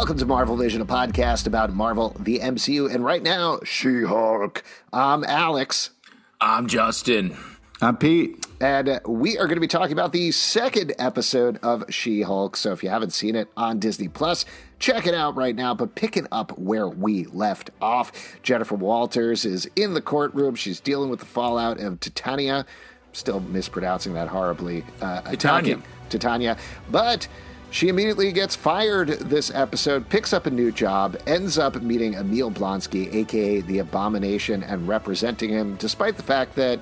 Welcome to Marvel Vision, a podcast about Marvel, the MCU, and right now, She Hulk. I'm Alex, I'm Justin. I'm Pete. and uh, we are going to be talking about the second episode of She Hulk. So if you haven't seen it on Disney Plus, check it out right now. But picking up where we left off, Jennifer Walters is in the courtroom. She's dealing with the fallout of Titania. Still mispronouncing that horribly. Uh, attacking Titania. But she immediately gets fired this episode, picks up a new job, ends up meeting Emil Blonsky, aka the Abomination, and representing him, despite the fact that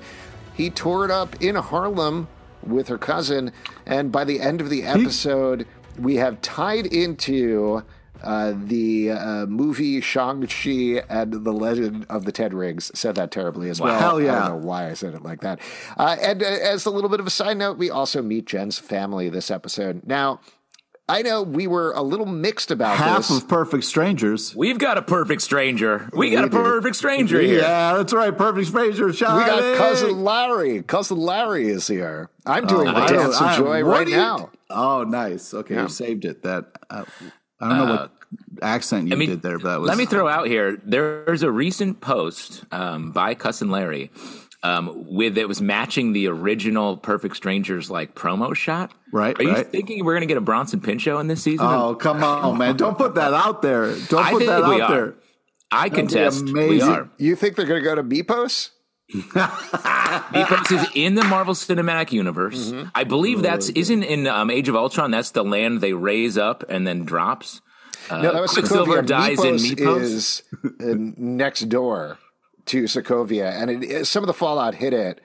he tore it up in Harlem with her cousin. And by the end of the episode, we have tied into uh, the uh, movie Shang-Chi and the Legend of the Ten Rings. Said that terribly as well. Hell I yeah. don't know why I said it like that. Uh, and uh, as a little bit of a side note, we also meet Jen's family this episode. Now, I know we were a little mixed about Half this. of Perfect Strangers. We've got a perfect stranger. We got a do. perfect stranger here. Yeah, that's right. Perfect Strangers. we got Shining. cousin Larry. Cousin Larry is here. I'm doing the I dance of I- joy right do you- now. Oh, nice. Okay, Yeah. you saved it. That uh, I don't know what accent you I mean, did there, but that was. let me throw out here. There's a recent post um, by Cousin Larry um, with it was matching the original Perfect Strangers like promo shot. Right, Are you right. thinking we're going to get a Bronson Pinchot in this season? Oh come on, man! Don't put that out there. Don't I put that out are. there. I contest. We amazing. are. You think they're going to go to Mypos? Because is in the Marvel Cinematic Universe. Mm-hmm. I believe that's isn't in um, Age of Ultron. That's the land they raise up and then drops. Uh, No, that was Quicksilver Sokovia. dies in Mypos Mypos. is uh, next door to Sokovia, and it, it- some of the fallout hit it.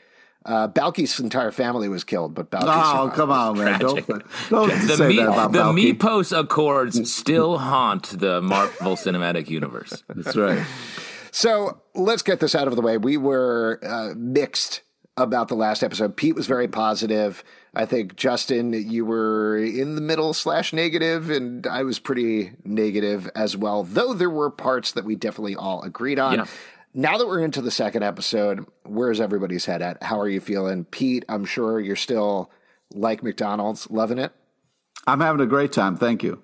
Uh, Balki's entire family was killed, but Balki Oh survived. come on, man! Tragic. Don't don't the say Me- that about the Balki. Mypos Accords still haunt the Marvel Cinematic Universe. That's right. So let's get this out of the way. We were uh, mixed about the last episode. Pete was very positive. I think Justin, you were in the middle slash negative, and I was pretty negative as well. Though there were parts that we definitely all agreed on. Yeah. Now that we're into the second episode, where's everybody's head at? How are you feeling, Pete? I'm sure you're still like McDonald's, loving it. I'm having a great time. Thank you.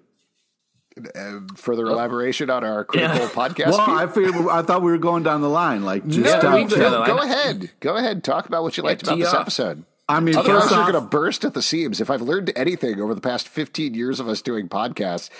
Uh, further elaboration on our critical Yeah. podcast. Well, Pete? I figured I thought we were going down the line, like just no, down we to- feel no, go ahead. Go ahead. Talk about what you liked about this off. episode. I mean, Otherwise, first you're going to burst at the seams. If I've learned anything over the past 15 years of us doing podcasts,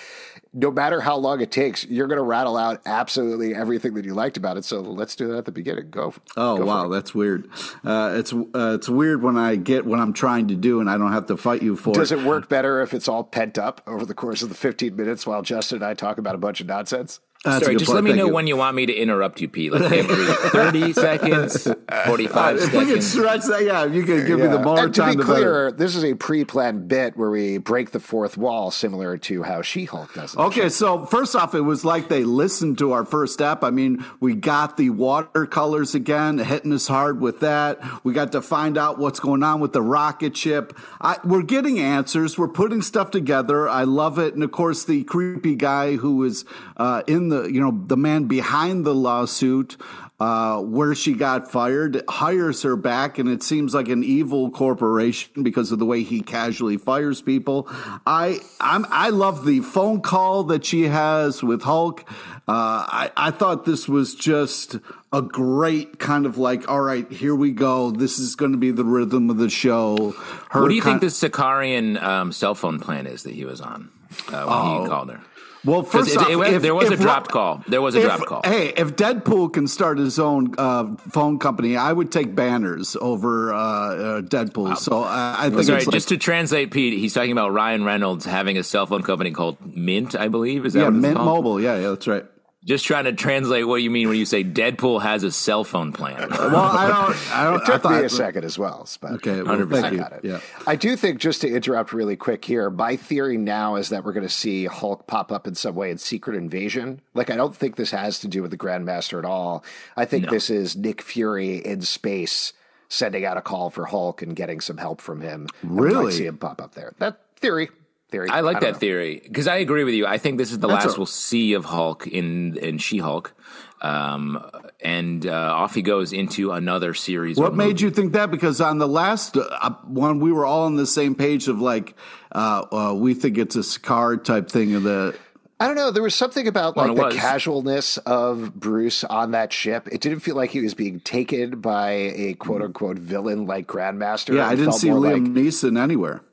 no matter how long it takes, you're going to rattle out absolutely everything that you liked about it. So let's do that at the beginning. Go. Oh go wow, that's weird. Uh, it's uh, it's weird when I get what I'm trying to do and I don't have to fight you for it. Does it. it work better if it's all pent up over the course of the 15 minutes while Justin and I talk about a bunch of nonsense? That's Sorry, just point. let me Thank know you. when you want me to interrupt you, Pete. Like every 30 seconds, 45 If we can stretch that, yeah, you can give me the more and to time, be the better. clear, this is a pre-planned bit where we break the fourth wall, similar to how She-Hulk does. it. Okay, so first off, it was like they listened to our first step. I mean, we got the watercolors again, hitting us hard with that. We got to find out what's going on with the rocket ship. I, we're getting answers. We're putting stuff together. I love it. And of course, the creepy guy who is uh, in the, you know, the man behind the lawsuit. Uh, where she got fired hires her back, and it seems like an evil corporation because of the way he casually fires people. I I'm I love the phone call that she has with Hulk. Uh, I I thought this was just a great kind of like, all right, here we go. This is going to be the rhythm of the show. Her What do you think kind- the Sakaaran um, cell phone plan is that he was on uh, when he called her? Well, first off, it was- if- there was if a dropped Ro- call. There was a if- dropped call. Hey, if Deadpool can start his own uh, phone company, I would take banners over uh, uh, Deadpool. So I, I think Sorry, it's like, just to translate, Pete, he's talking about Ryan Reynolds having a cell phone company called Mint, I believe. Is that yeah, what Mint called? Mobile. Yeah, yeah, that's right. Just trying to translate what you mean when you say Deadpool has a cell phone plan. Well, I don't. I don't. It took I me thought, a second as well. But Okay, well, 100%. thank I got it. Yeah. I do think, just to interrupt really quick here, my theory now is that we're going to see Hulk pop up in some way in Secret Invasion. Like, I don't think this has to do with the Grandmaster at all. I think this is Nick Fury in space sending out a call for Hulk and getting some help from him. And we might Really? see him pop up there. That theory. Theory. I like don't that know. theory because I agree with you. I think this is the That's last a- we'll see of Hulk in in She Hulk, um, and uh, off he goes into another series. What made movies. you think that? Because on the last uh, one, we were all on the same page of like, uh, uh, we think it's a scar type thing of the. I don't know. There was something about like it the casualness of Bruce on that ship. It didn't feel like he was being taken by a quote unquote villain like Grandmaster. Yeah, I didn't see Liam like Neeson anywhere.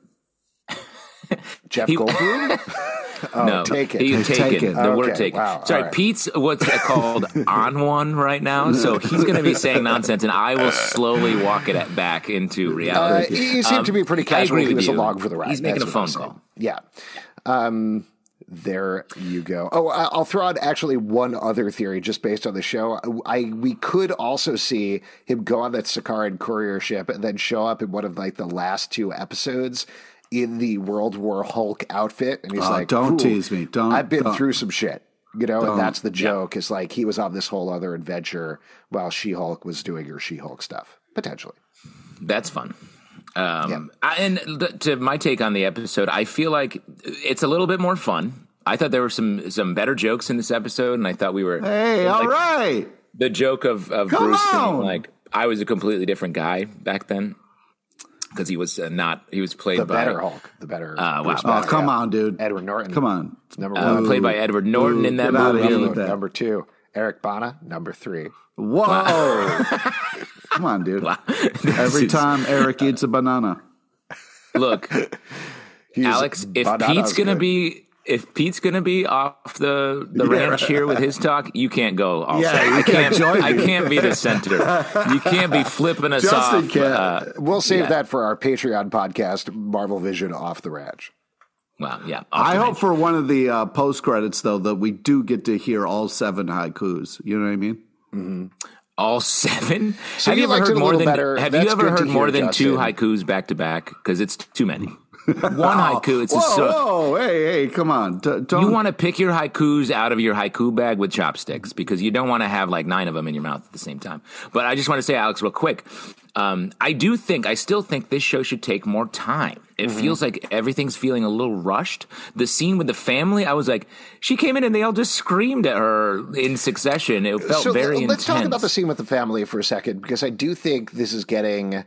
Jeff He- Goldblum. oh, no, take it. He, Take take, it. it. The word Okay, take it. wow, Sorry, right. Pete's what's called on one right now, so he's going to be saying nonsense, and I will slowly walk it back into Uh, reality. he he seemed Um, to be pretty I casual. agree He with was you. along for the ride. He's making That's a phone call. Yeah. Um, there you go. Oh, I- I'll throw out actually one other theory just based on the show. I we could also see him go on that Sakaaran courier ship and then show up in one of like the last two episodes in the World War Hulk outfit, and he's Oh, like, don't tease me. Don't- I've been don't. through some shit." You know, Don't. and that's the joke. Is like he was on this whole other adventure while She Hulk was doing her She Hulk stuff, potentially. That's fun. Um, I, and th- to my take on the episode, I feel like it's a little bit more fun. I thought there were some some better jokes in this episode, and I thought we were Hey, all like, right. the joke of of Come Bruce being like I was a completely different guy back then because he was uh, not he was played by The by better Hulk, the better. Uh, wow. Bruce Oh, Banner, come yeah. on, dude. Edward Norton. Come on. it's Number uh, one. played by Edward Norton in that Get outta here movie. with that. Number two. Eric Bana. Number three. Whoa. Come on, dude. Every time Eric eats a banana. Look, Alex, if Pete's gonna good. be if Pete's gonna be off the the Yeah. ranch here with his talk, you can't go. Also, Yeah, you I can't can't. join I me. can't be the center. You can't be flipping us Justin off. can't. Uh, We'll save Yeah. that for our Patreon podcast, Marvel Vision Off the Ranch. well, yeah. I hope ranch. for one of the uh, post credits, though, that we do get to hear all seven haikus. You know what I mean? all seven. So have you you ever heard more than better. Have That's you ever heard more hear, than two haikus back to back? Because it's too many. One haiku. It's a Whoa, so. whoa, hey, hey, come on. D- don't. You want to pick your haikus out of your haiku bag with chopsticks because you don't want to have like nine of them in your mouth at the same time. But I just want to say, Alex, real quick. Um, I do think, I still think this show should take more time. It Mm-hmm. feels like everything's feeling a little rushed. The scene with the family, I was like, she came in and they all just screamed at her in succession. It felt so very let's intense. talk about the scene with the family for a second because I do think this is getting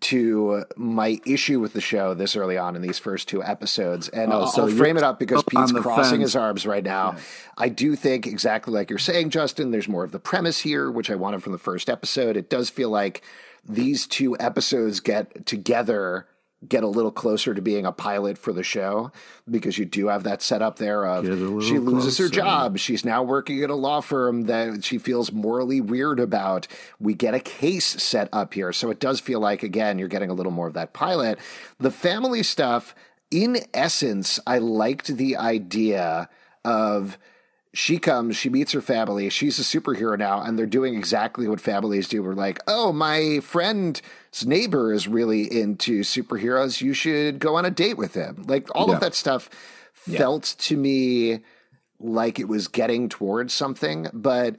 to my issue with the show this early on in these first two episodes, and I'll, so I'll frame it up because Pete's crossing fence. his arms right now. I do think exactly like you're saying, Justin. There's more of the premise here, which I wanted from the first episode. It does feel like these two episodes get together get a little closer to being a pilot for the show because you do have that setup there of Get a little she loses her job. She's now working at a law firm that she feels morally weird about. We get a case set up here. So it does feel like again you're getting a little more of that pilot. The family stuff in essence i liked the idea of she comes, she meets her family, she's a superhero now, and they're doing exactly what families do. We're like, oh, my friend's neighbor is really into superheroes. You should go on a date with him. Like all Yeah. of that stuff felt to me like it was getting towards something, but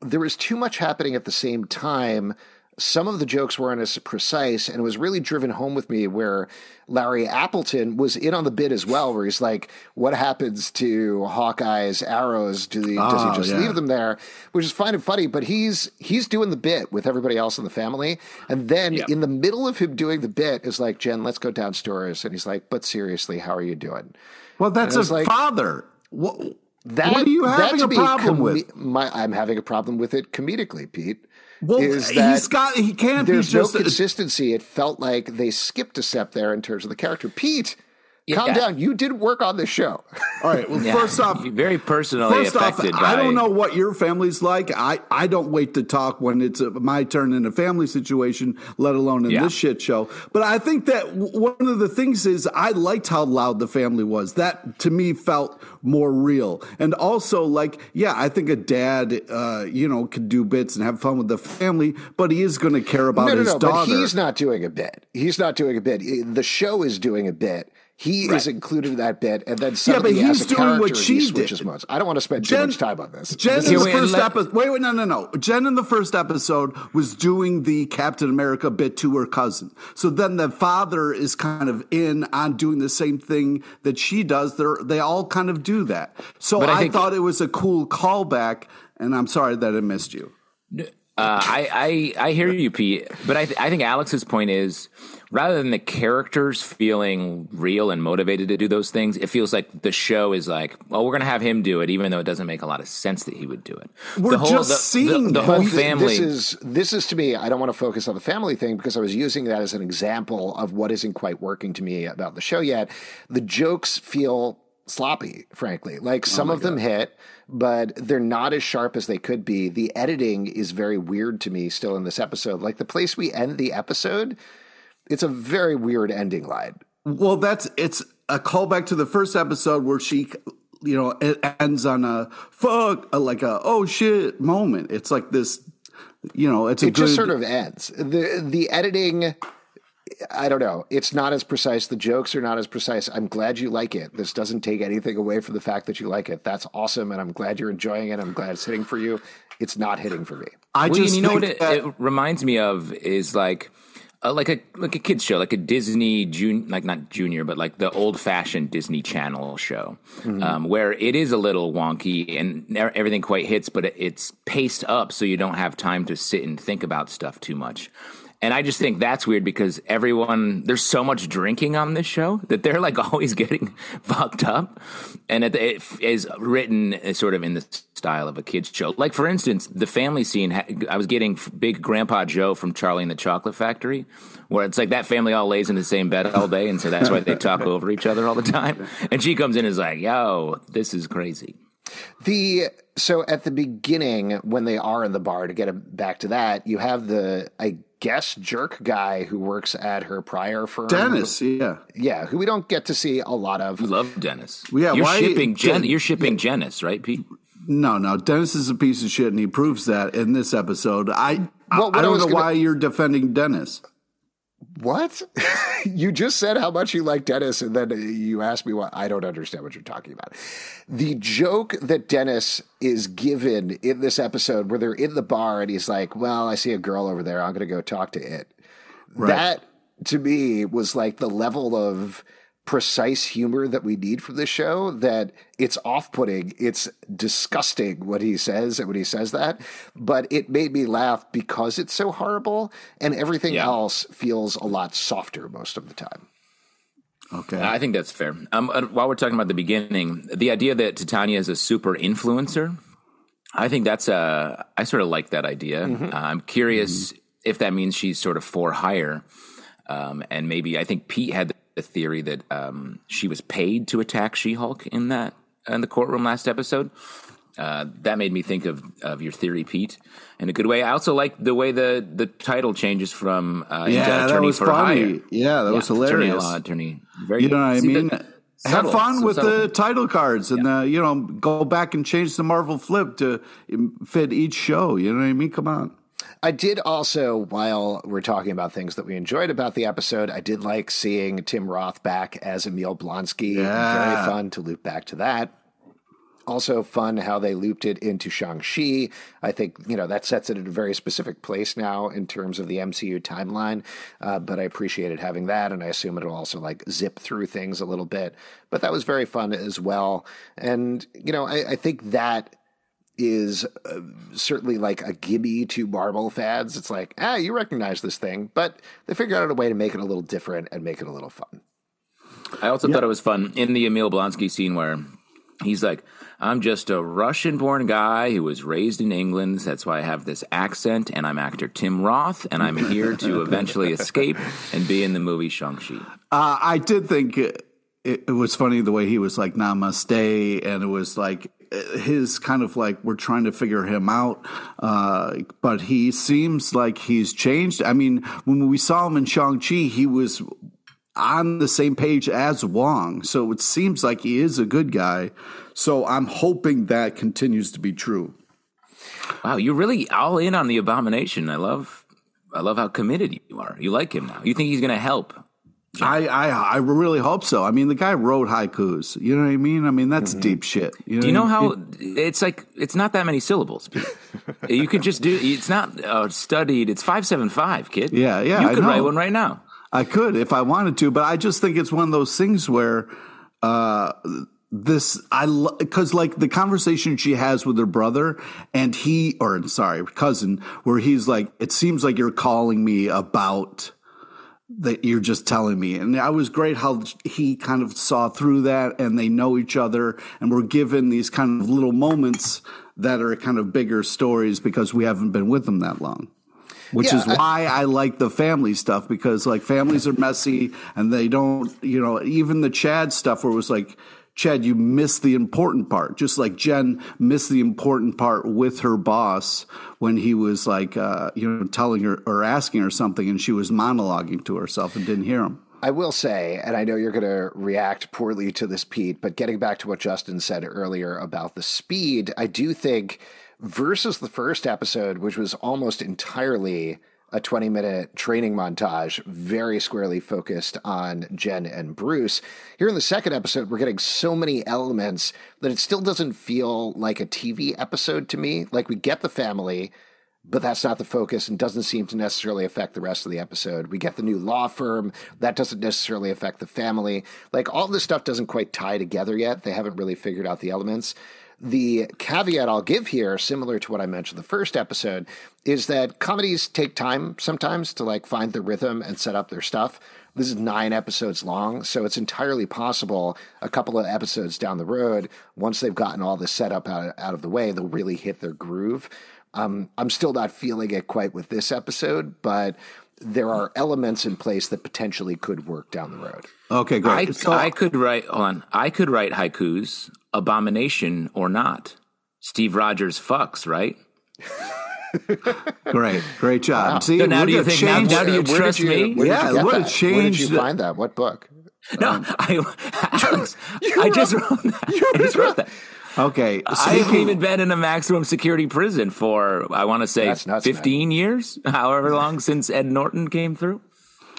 there was too much happening at the same time. Some of the jokes weren't as precise, and it was really driven home with me where Larry Appleton was in on the bit as well, where he's like, What happens to Hawkeye's arrows? Do he, does Oh, he just yeah. leave them there? Which is fine and funny, but he's he's doing the bit with everybody else in the family. And then Yeah. in the middle of him doing the bit is like, Jen, let's go downstairs. And he's like, But seriously, how are you doing? Well, that's a like- father. What, That, what are you having a problem comi- with? My, I'm having a problem with it comedically, Pete. Well, is that he's got. He can't be there's just. no consistency. It felt like they skipped a step there in terms of the character. Pete, calm Yeah. down. You did work on this show. all right. Well, Yeah. first off, very personally First off, affected by. I don't know what your family's like. I, I don't wait to talk when it's uh my turn in a family situation, let alone in Yeah. this shit show. But I think that one of the things is I liked how loud the family was. That to me felt more real. And also, like, yeah, I think a dad, uh, you know, could do bits and have fun with the family, but he is going to care about no, no, his no. But he's not doing a bit. He's not doing a bit. The show is doing a bit. He is included in that bit, and then suddenly, but as he's a doing what she he did. switches modes. I don't want to spend too much time on this. Jen This in is- the wait, first let- episode. Wait, wait, no, no, no. Jen in the first episode was doing the Captain America bit to her cousin. So then the father is kind of in on doing the same thing that she does. They're they all kind of do that. So I I, think- thought it was a cool callback. And I'm sorry that I missed you. Uh, I, I I hear you, Pete. But I th- I think Alex's point is rather than the characters feeling real and motivated to do those things, it feels like the show is like, well, we're going to have him do it, even though it doesn't make a lot of sense that he would do it. We're the whole, just the, seeing the, the whole family. This is this is to me. I don't want to focus on the family thing because I was using that as an example of what isn't quite working to me about the show yet. The jokes feel sloppy, frankly. Like oh some of them hit, but they're not as sharp as they could be. The editing is very weird to me still in this episode. Like the place we end the episode, it's a very weird ending line. Well, that's it's a callback to the first episode where she, you know, it ends on a fuck, a, like a oh shit moment. It's like this, you know, it's a it good. just sort of ends. The the editing I don't know. It's not as precise. The jokes are not as precise. I'm glad you like it. This doesn't take anything away from the fact that you like it. That's awesome, and I'm glad you're enjoying it. I'm glad it's hitting for you. It's not hitting for me. I well, just you know what it, that- it reminds me of is like. Uh, like a like a kids show, like a Disney jun like not junior, but like the old fashioned Disney Channel show, um, where it is a little wonky and everything quite hits, but it's paced up so you don't have time to sit and think about stuff too much. And I just think that's weird because everyone there's so much drinking on this show that they're like always getting fucked up, and it, it is written uh, sort of in the style of a kids show. Like for instance, the family scene. I was getting big Grandpa Joe from Charlie and the Chocolate Factory, where it's like that family all lays in the same bed all day, and so that's why they talk over each other all the time. And she comes in and is like, "Yo, this is crazy." The so at the beginning when they are in the bar to get back to that, you have the I guess jerk guy who works at her prior firm. Dennis, yeah. yeah, who we don't get to see a lot of. We love Dennis. Yeah, you're why- shipping Jen, Jen- You're shipping Janice, right, Pete? No, no. Dennis is a piece of shit, and he proves that in this episode. I, I, Well, I I don't was know gonna- why you're defending Dennis. What? you just said how much you like Dennis, and then you asked me what. I don't understand what you're talking about. The joke that Dennis is given in this episode, where they're in the bar and he's like, Well, I see a girl over there. I'm going to go talk to it. That, to me, was like the level of precise humor that we need from this show that it's off-putting it's disgusting what he says and when he says that but it made me laugh because it's so horrible and everything Yeah. else feels a lot softer most of the time Okay. I think that's fair. Um, uh, while we're talking about the beginning, the idea that Titania is a super influencer, I think that's a. I sort of like that idea. Uh, I'm curious if that means she's sort of for hire, um, and maybe I think Pete had the theory that um, she was paid to attack She-Hulk in that in the courtroom last episode. Uh, that made me think of, of your theory, Pete, in a good way. I also like the way the, the title changes from uh, yeah, that attorney was for funny. hire. Yeah, that was Yeah, Attorney hilarious. law, attorney. Very You know good. what I mean? the- Have fun so with subtle. the title cards and uh, you know go back and change the Marvel flip to fit each show. You know what I mean? Come on. I did also, while we're talking about things that we enjoyed about the episode, I did like seeing Tim Roth back as Emil Blonsky. Yeah. Very fun to loop back to that. Also fun how they looped it into Shang-Chi. I think, you know, that sets it at a very specific place now in terms of the MCU timeline. Uh, but I appreciated having that, and I assume it'll also like zip through things a little bit. But that was very fun as well. And, you know, I, I think that is uh, certainly like a gimme to Marvel fans. It's like, ah, you recognize this thing, but they figured out a way to make it a little different and make it a little fun. I also thought it was fun in the Emil Blonsky scene where he's like, I'm just a Russian born guy who was raised in England. That's why I have this accent, and I'm actor Tim Roth, and I'm here to eventually escape and be in the movie Shang-Chi. Uh, I did think it, it was funny the way he was like namaste, and it was like his kind of like we're trying to figure him out, uh, but he seems like he's changed. I mean, when we saw him in Shang Chi, he was on the same page as Wong, so it seems like he is a good guy. So I'm hoping that continues to be true. Wow, you're really all in on the abomination. I love, I love how committed you are. You like him now. You think he's going to help. I, I I really hope so. I mean, the guy wrote haikus. You know what I mean? I mean, that's deep shit. You know Do you know how mean? it's like? It's not that many syllables. You could just do. It's not uh, studied. It's five seven five, kid. Yeah, yeah, You I could write one right now. I could if I wanted to, but I just think it's one of those things where uh, this I because like the conversation she has with her brother and he or sorry cousin where he's like it seems like you're calling me about that you're just telling me. And I was great how he kind of saw through that and they know each other and we're given these kind of little moments that are kind of bigger stories because we haven't been with them that long. Which yeah, is why I, I, like the family stuff because like families are messy and they don't, you know, even the Chad stuff where it was like Chad, you missed the important part, just like Jen missed the important part with her boss when he was like, uh, you know, telling her or asking her something and she was monologuing to herself and didn't hear him. I will say, and I know you're going to react poorly to this, Pete, but getting back to what Justin said earlier about the speed, I do think versus the first episode, which was almost entirely a 20 minute training montage, very squarely focused on Jen and Bruce. Here in the second episode, we're getting so many elements that it still doesn't feel like a TV episode to me. Like we get the family, but that's not the focus and doesn't seem to necessarily affect the rest of the episode. We get the new law firm, that doesn't necessarily affect the family. Like all this stuff doesn't quite tie together yet. They haven't really figured out the elements. The caveat I'll give here, similar to what I mentioned the first episode, is that comedies take time sometimes to like find the rhythm and set up their stuff. This is nine episodes long, so it's entirely possible a couple of episodes down the road, once they've gotten all the setup out, out of the way, they'll really hit their groove. Um, I'm still not feeling it quite with this episode, but there are elements in place that potentially could work down the road. Okay, great. I, so, I could write on. I could write haikus abomination or not. Steve Rogers fucks, right? great, great job. Wow. See, so now do you think now, now, do you trust you, me? yeah, what a change! Where did you find that? What book? No, um, I, Alex, I just wrote that. I just wrote that. Okay, I came bed in a maximum security prison for I want to say nuts, fifteen man. years, however long since Ed Norton came through.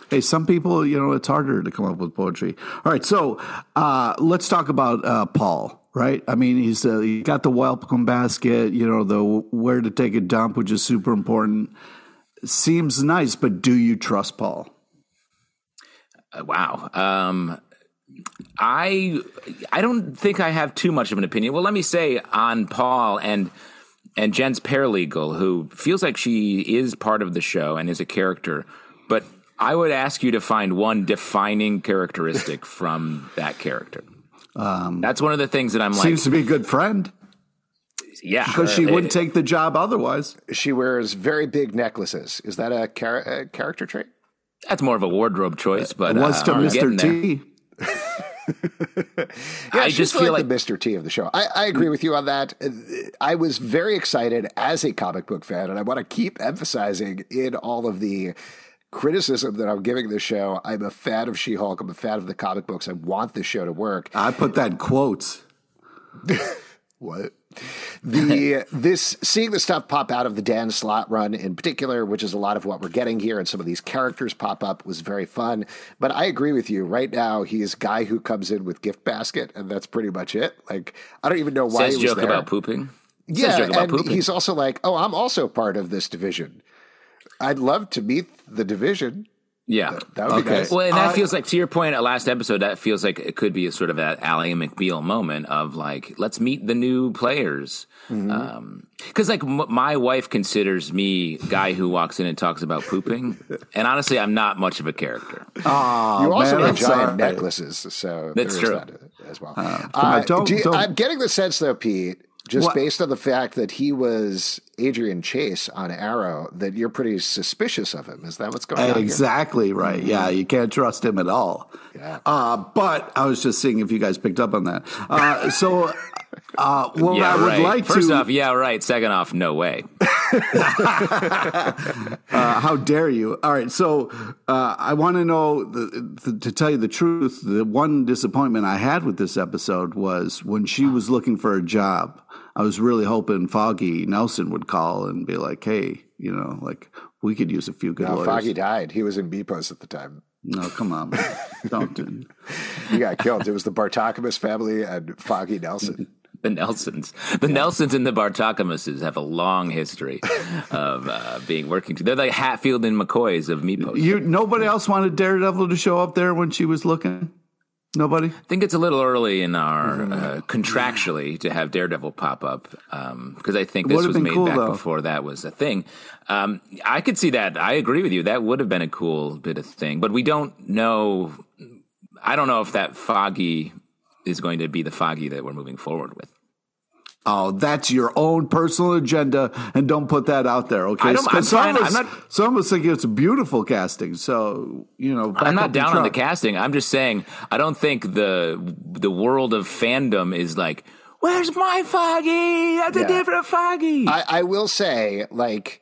Hey, some people, you know, it's harder to come up with poetry. All right, so uh, let's talk about uh, Paul. Right, I mean, he's uh, he got the welcome basket. You know, the where to take a dump, which is super important. Seems nice, but do you trust Paul? Uh, wow. Um, I I don't think I have too much of an opinion. Well, let me say on Paul and and Jen's paralegal, who feels like she is part of the show and is a character, but I would ask you to find one defining characteristic from that character. Um, That's one of the things that I'm seems like. Seems to be a good friend. Yeah, because she wouldn't take the job otherwise. She wears very big necklaces. Is that a, char- a character trait? That's more of a wardrobe choice, but it was to uh, Mr. T. yeah, I just feel like, like the Mr. T of the show. I, I, agree mm. with you on that. I was very excited as a comic book fan, and I want to keep emphasizing in all of the criticism that I'm giving this show. I'm a fan of She Hulk. I'm a fan of the comic books. I want this show to work. I put that in quotes. what? The this seeing the stuff pop out of the Dan Slott run in particular, which is a lot of what we're getting here, and some of these characters pop up was very fun. But I agree with you. Right now, he's guy who comes in with gift basket, and that's pretty much it. Like I don't even know why Says he was joke there. about pooping. Yeah, and pooping. he's also like, oh, I'm also part of this division. I'd love to meet the division. Yeah, that, that would okay. be nice. Well, and that uh, feels like to your point at last episode. That feels like it could be a sort of that Ally McBeal moment of like, let's meet the new players. Because mm-hmm. um, like m- my wife considers me guy who walks in and talks about pooping, and honestly, I'm not much of a character. Oh, you also man, wear giant necklaces, so that's true that as well. Uh, uh, don't, do you, don't. I'm getting the sense though, Pete, just what? based on the fact that he was Adrian Chase on Arrow, that you're pretty suspicious of him. Is that what's going on? Exactly here? right. Yeah, you can't trust him at all. Yeah. Uh, but I was just seeing if you guys picked up on that. Uh, so, uh, what yeah, I would right. like First to. off, yeah, right. Second off, no way. Uh, how dare you? All right. So, uh, I want to know, the, the, to tell you the truth, the one disappointment I had with this episode was when she was looking for a job I was really hoping Foggy Nelson would call and be like, "Hey, you know, like we could use a few good no, lawyers." Foggy died. He was in B Bepos at the time. No, come on, don't. Do. he got killed. It was the Bartokomous family and Foggy Nelson. the Nelsons, the yeah. Nelsons and the Bartokomuses have a long history of uh, being working. They're like Hatfield and McCoys of Mypos. You nobody else wanted Daredevil to show up there when she was looking. Nobody. I think it's a little early in our uh, contractually to have Daredevil pop up because I think this was made cool, back though. before that was a thing. Um, I could see that. I agree with you. That would have been a cool bit of thing, but we don't know. I don't know if that Foggy is going to be the Foggy that we're moving forward with. Oh, that's your own personal agenda, and don't put that out there, okay? I don't- 'Cause I'm some, fine. of us, I'm not- some of us think it's beautiful casting. So you know, back I'm not up the down on the casting. I'm just saying I don't think the the world of fandom is like, "Where's my Foggy? That's Yeah. a different Foggy." I, I will say, like,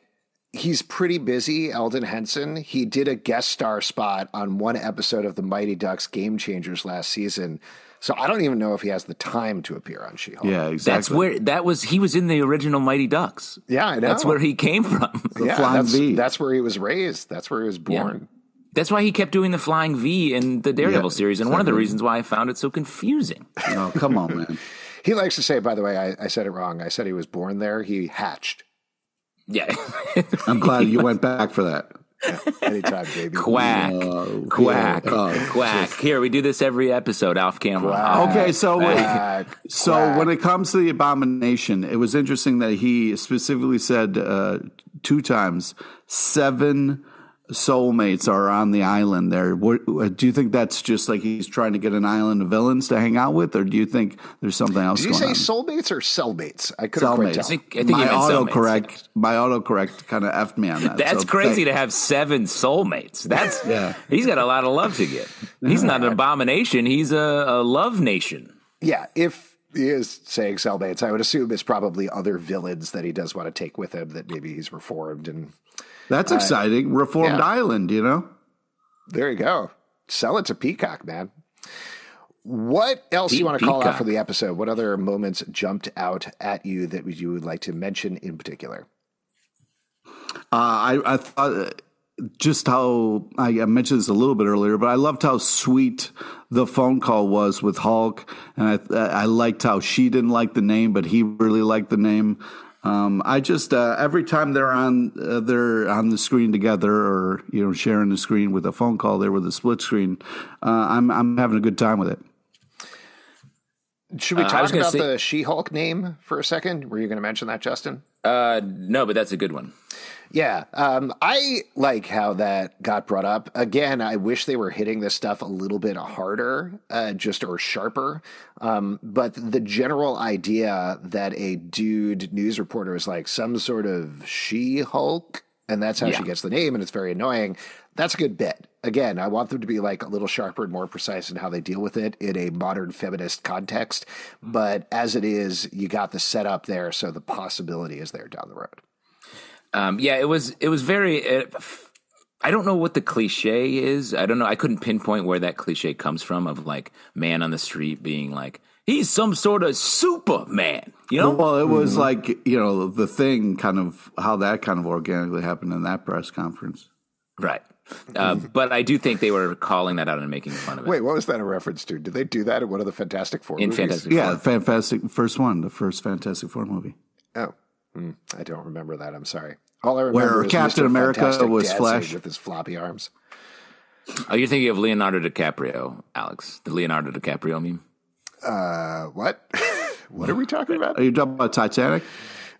he's pretty busy, Elden Henson. He did a guest star spot on one episode of the Mighty Ducks Game Changers last season. So I don't even know if he has the time to appear on She Hulk. Yeah, exactly. That's where that was. He was in the original Mighty Ducks. Yeah, I know. That's where he came from. yeah, Flying that's, V. that's where he was raised. That's where he was born. That's why he kept doing the flying V in the Daredevil Yeah, series, and one of the reasons why I found it so confusing. Oh, come on, man. He likes to say, by the way, I, I said it wrong. I said he was born there. He hatched. Yeah, I'm glad you went back for that. Anytime, baby. quack, Oh, quack, yeah. Oh, quack. Here we do this every episode off camera. Quack. Okay, so when, Quack. so Quack. when it comes to the abomination, it was interesting that he specifically said uh, two times seven soulmates are on the island there. What, uh, do you think that's just like he's trying to get an island of villains to hang out with, or do you think there's something else Did you going say on? soulmates or cellmates? I couldn't quite Cellmates. tell. I think, I think my he meant soulmates. autocorrect, my autocorrect kind of effed me on that. That's So crazy thank- to have seven soulmates. That's Yeah. He's got a lot of love to give. He's not an abomination. He's a, a love nation. Yeah, if he is saying cellmates, I would assume it's probably other villains that he does want to take with him that maybe he's reformed. And That's exciting. Reformed yeah. Island, you know. there you go. Sell it to Peacock, man. What else do you want to call out for the episode? What other moments jumped out at you that you would like to mention in particular? Uh, I, I thought uh, just how I I mentioned this a little bit earlier, but I loved how sweet the phone call was with Hulk, and I, I liked how she didn't like the name, but he really liked the name. Um, I just uh, every time they're on uh, they're on the screen together, or you know sharing the screen with a phone call there with a split screen, uh, I'm I'm having a good time with it. Should we Uh, talk was about say- the She Hulk name for a second? Were you going to mention that, Justin? Uh, no, but that's a good one. Yeah, um, I like how that got brought up. Again, I wish they were hitting this stuff a little bit harder, uh, just or sharper. Um, but the general idea that a dude news reporter is like some sort of She Hulk, and that's how she gets the name, and it's very annoying. That's a good bit. Again, I want them to be like a little sharper and more precise in how they deal with it in a modern feminist context. But as it is, you got the setup there, so the possibility is there down the road. Um, yeah, it was it was very. Uh, f- I don't know what the cliche is. I don't know. I couldn't pinpoint where that cliche comes from of like man on the street being like he's some sort of Superman. You know? Well, it was like you know the thing, kind of how that kind of organically happened in that press conference. Right. Uh, but I do think they were calling that out and making fun of it. Wait, what was that a reference to? Did they do that in one of the Fantastic Four in movies? Fantastic Yeah, Four. fantastic first one, the first Fantastic Four movie. Oh, hmm, I don't remember that. I'm sorry. All I remember Where is Captain Mr. America Fantastic was dancing Flash. with his floppy arms. Oh, you're thinking of Leonardo DiCaprio, Alex, the Leonardo DiCaprio meme. Uh, what? what are we talking about? Are you talking about Titanic?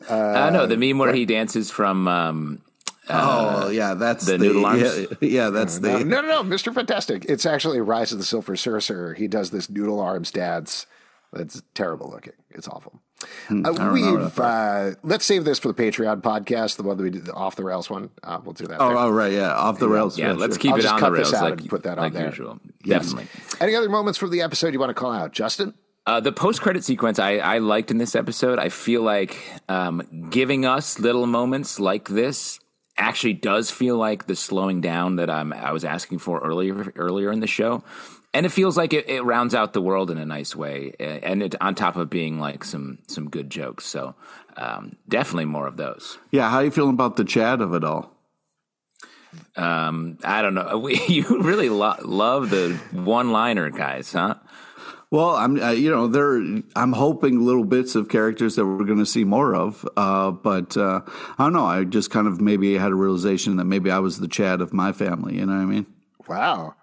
Uh, no, the meme where he dances from. Um, oh, yeah, that's the noodle arms? Yeah, yeah, that's No, the. no, no, no, Mr. Fantastic. It's actually Rise of the Silver Surfer. He does this noodle arms dance. That's terrible looking. It's awful. Hmm, Uh, we've uh, let's save this for the Patreon podcast, the one that we did, the off the rails one. Uh, we'll do that. Oh, oh, right, yeah, off the rails. yeah, sure, let's sure. keep I'll it just on cut the this rails out like, and put that on there. usual. Yes. Definitely. Any other moments from the episode you want to call out, Justin? Uh, the post credit sequence I, I liked in this episode. I feel like um, giving us little moments like this actually does feel like the slowing down that um, I was asking for earlier earlier in the show, and it feels like it, it rounds out the world in a nice way, and it on top of being like some some good jokes. So um, definitely more of those. Yeah, how are you feeling about the Chad of it all? Um, I don't know. We, you really lo- love the one liner guys, huh? Well, I'm, uh, you know, there. I'm hoping little bits of characters that we're going to see more of. Uh, but uh, I don't know. I just kind of maybe had a realization that maybe I was the Chad of my family. You know what I mean? Wow.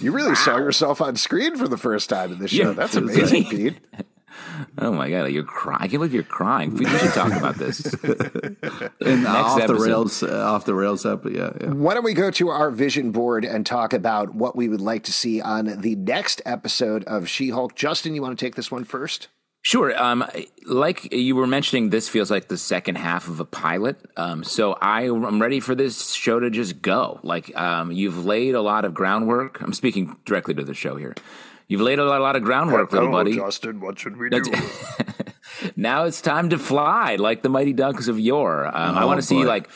You really wow. saw yourself on screen for the first time in this show. Yeah. That's amazing, Pete. Oh my god, you're crying! I can't believe you're crying. We should talk about this. and off episode. the rails, uh, off the rails up. Yeah, yeah. Why don't we go to our vision board and talk about what we would like to see on the next episode of She-Hulk? Justin, you want to take this one first? Sure. Um, like you were mentioning, this feels like the second half of a pilot. Um, so I, am ready for this show to just go. Like um, you've laid a lot of groundwork. I'm speaking directly to the show here. You've laid a lot, a lot of groundwork, little buddy. Justin, what should we do? now it's time to fly like the mighty ducks of yore. Um, oh, I want to see like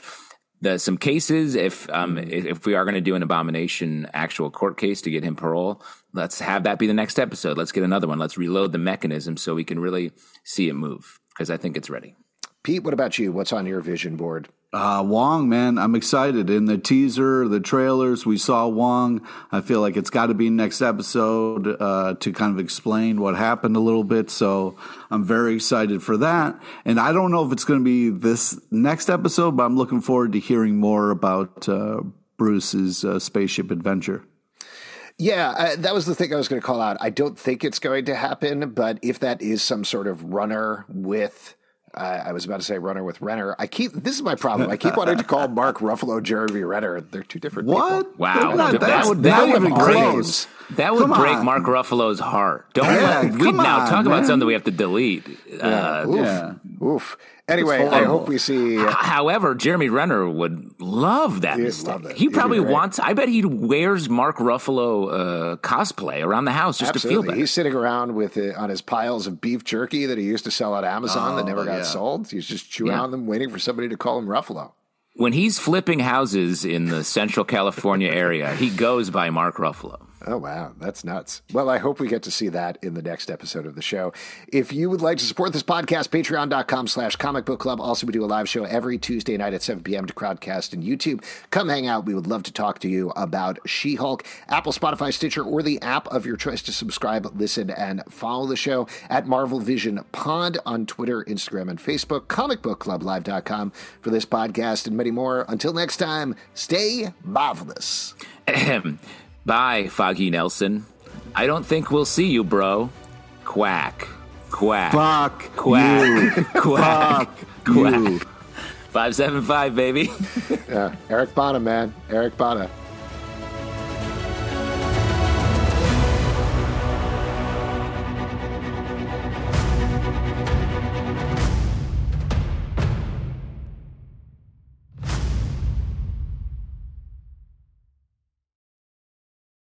the, some cases. If um, if we are going to do an abomination actual court case to get him parole, let's have that be the next episode. Let's get another one. Let's reload the mechanism so we can really see it move because I think it's ready. Pete, what about you? What's on your vision board? Uh, Wong, man, I'm excited. In the teaser, the trailers, we saw Wong. I feel like it's got to be next episode uh, to kind of explain what happened a little bit. So I'm very excited for that. And I don't know if it's going to be this next episode, but I'm looking forward to hearing more about uh, Bruce's uh, spaceship adventure. Yeah, uh, that was the thing I was going to call out. I don't think it's going to happen, but if that is some sort of runner with uh, I was about to say Runner with Renner. I keep this is my problem. I keep wanting to call Mark Ruffalo Jeremy Renner. They're two different what? people. Wow, not, that, that, would that would break that would break on. Mark Ruffalo's heart. Don't yeah, let, we now talk man. about something we have to delete. Yeah. Uh, Oof. Yeah. Oof. Anyway, I hope we see. Uh, However, Jeremy Renner would love that He mistake. Love he probably wants. I bet he wears Mark Ruffalo uh, cosplay around the house just Absolutely. to feel better. He's sitting around with it on his piles of beef jerky that he used to sell on Amazon oh, that never got yeah. sold. He's just chewing yeah. on them, waiting for somebody to call him Ruffalo. When he's flipping houses in the Central California area, he goes by Mark Ruffalo. Oh, wow. That's nuts. Well, I hope we get to see that in the next episode of the show. If you would like to support this podcast, patreon.com slash comic book club. Also, we do a live show every Tuesday night at 7 p.m. to Crowdcast and YouTube. Come hang out. We would love to talk to you about She Hulk, Apple, Spotify, Stitcher, or the app of your choice to subscribe, listen, and follow the show at Marvel Vision Pod on Twitter, Instagram, and Facebook, comicbookclublive.com for this podcast and many more. Until next time, stay marvelous. Bye, Foggy Nelson. I don't think we'll see you, bro. Quack. Quack. Fuck. Quack. You. Quack. Fuck Quack. You. 575, baby. yeah. Eric Bana, man. Eric Bana.